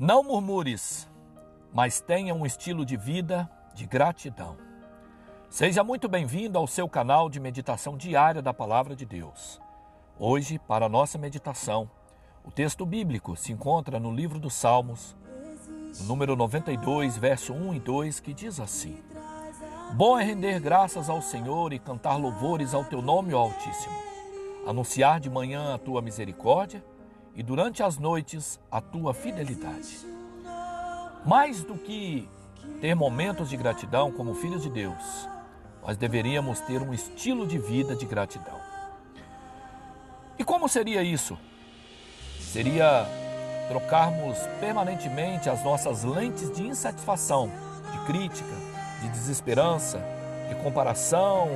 Não murmures, mas tenha um estilo de vida de gratidão. Seja muito bem-vindo ao seu canal de meditação diária da Palavra de Deus. Hoje, para a nossa meditação, o texto bíblico se encontra no livro dos Salmos, no número 92, verso 1 e 2, que diz assim: Bom é render graças ao Senhor e cantar louvores ao teu nome, ó Altíssimo. Anunciar de manhã a tua misericórdia e durante as noites a tua fidelidade. Mais do que ter momentos de gratidão como filhos de Deus, nós deveríamos ter um estilo de vida de gratidão. E como seria isso? Seria trocarmos permanentemente as nossas lentes de insatisfação, de crítica, de desesperança, de comparação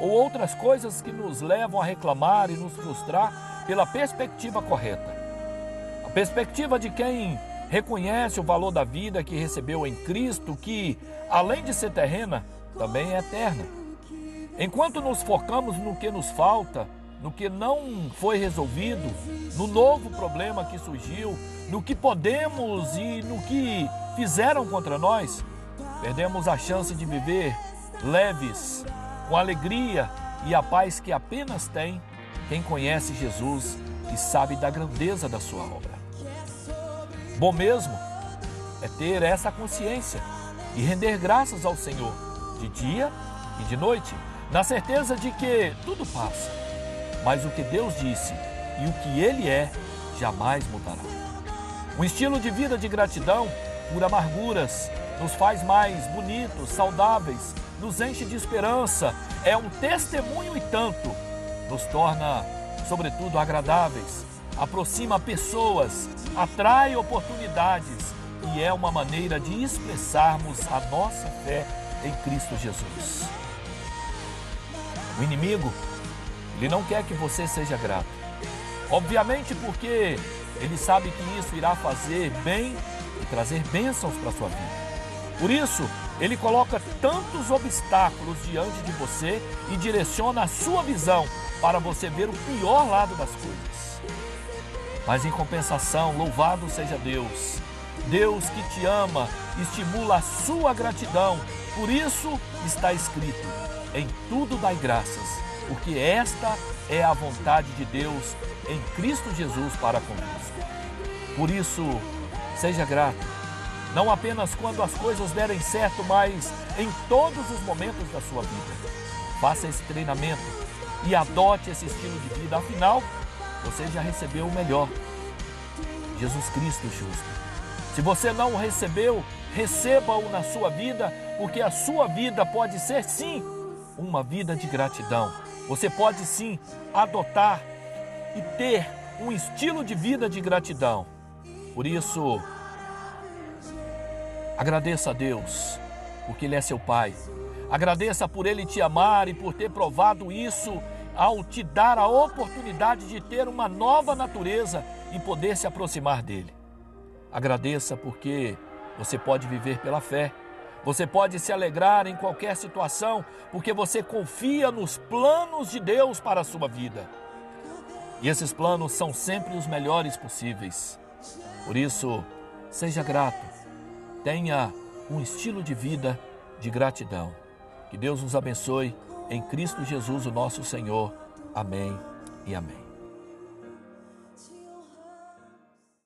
ou outras coisas que nos levam a reclamar e nos frustrar pela perspectiva correta. Perspectiva de quem reconhece o valor da vida que recebeu em Cristo, que, além de ser terrena, também é eterna. Enquanto nos focamos no que nos falta, no que não foi resolvido, no novo problema que surgiu, no que podemos e no que fizeram contra nós, perdemos a chance de viver leves, com alegria e a paz que apenas tem quem conhece Jesus e sabe da grandeza da sua obra. Bom mesmo é ter essa consciência e render graças ao Senhor de dia e de noite, na certeza de que tudo passa, mas o que Deus disse e o que Ele é jamais mudará. Um estilo de vida de gratidão por amarguras nos faz mais bonitos, saudáveis, nos enche de esperança, é um testemunho e tanto, nos torna, sobretudo, agradáveis, aproxima pessoas, atrai oportunidades e é uma maneira de expressarmos a nossa fé em Cristo Jesus. O inimigo, ele não quer que você seja grato. Obviamente porque ele sabe que isso irá fazer bem e trazer bênçãos para sua vida. Por isso, ele coloca tantos obstáculos diante de você e direciona a sua visão para você ver o pior lado das coisas. Mas em compensação, louvado seja Deus. Deus que te ama estimula a sua gratidão. Por isso está escrito: em tudo dai graças, porque esta é a vontade de Deus em Cristo Jesus para conosco. Por isso, seja grato não apenas quando as coisas derem certo, mas em todos os momentos da sua vida. Faça esse treinamento e adote esse estilo de vida, afinal, você já recebeu o melhor. Jesus Cristo justo. Se você não o recebeu, receba-o na sua vida, porque a sua vida pode ser sim uma vida de gratidão. Você pode sim adotar e ter um estilo de vida de gratidão. Por isso, Agradeça a Deus, porque Ele é seu Pai. Agradeça por Ele te amar e por ter provado isso ao te dar a oportunidade de ter uma nova natureza e poder se aproximar dele. Agradeça porque você pode viver pela fé. Você pode se alegrar em qualquer situação porque você confia nos planos de Deus para a sua vida. E esses planos são sempre os melhores possíveis. Por isso, seja grato tenha um estilo de vida de gratidão. Que Deus nos abençoe em Cristo Jesus, o nosso Senhor. Amém e amém.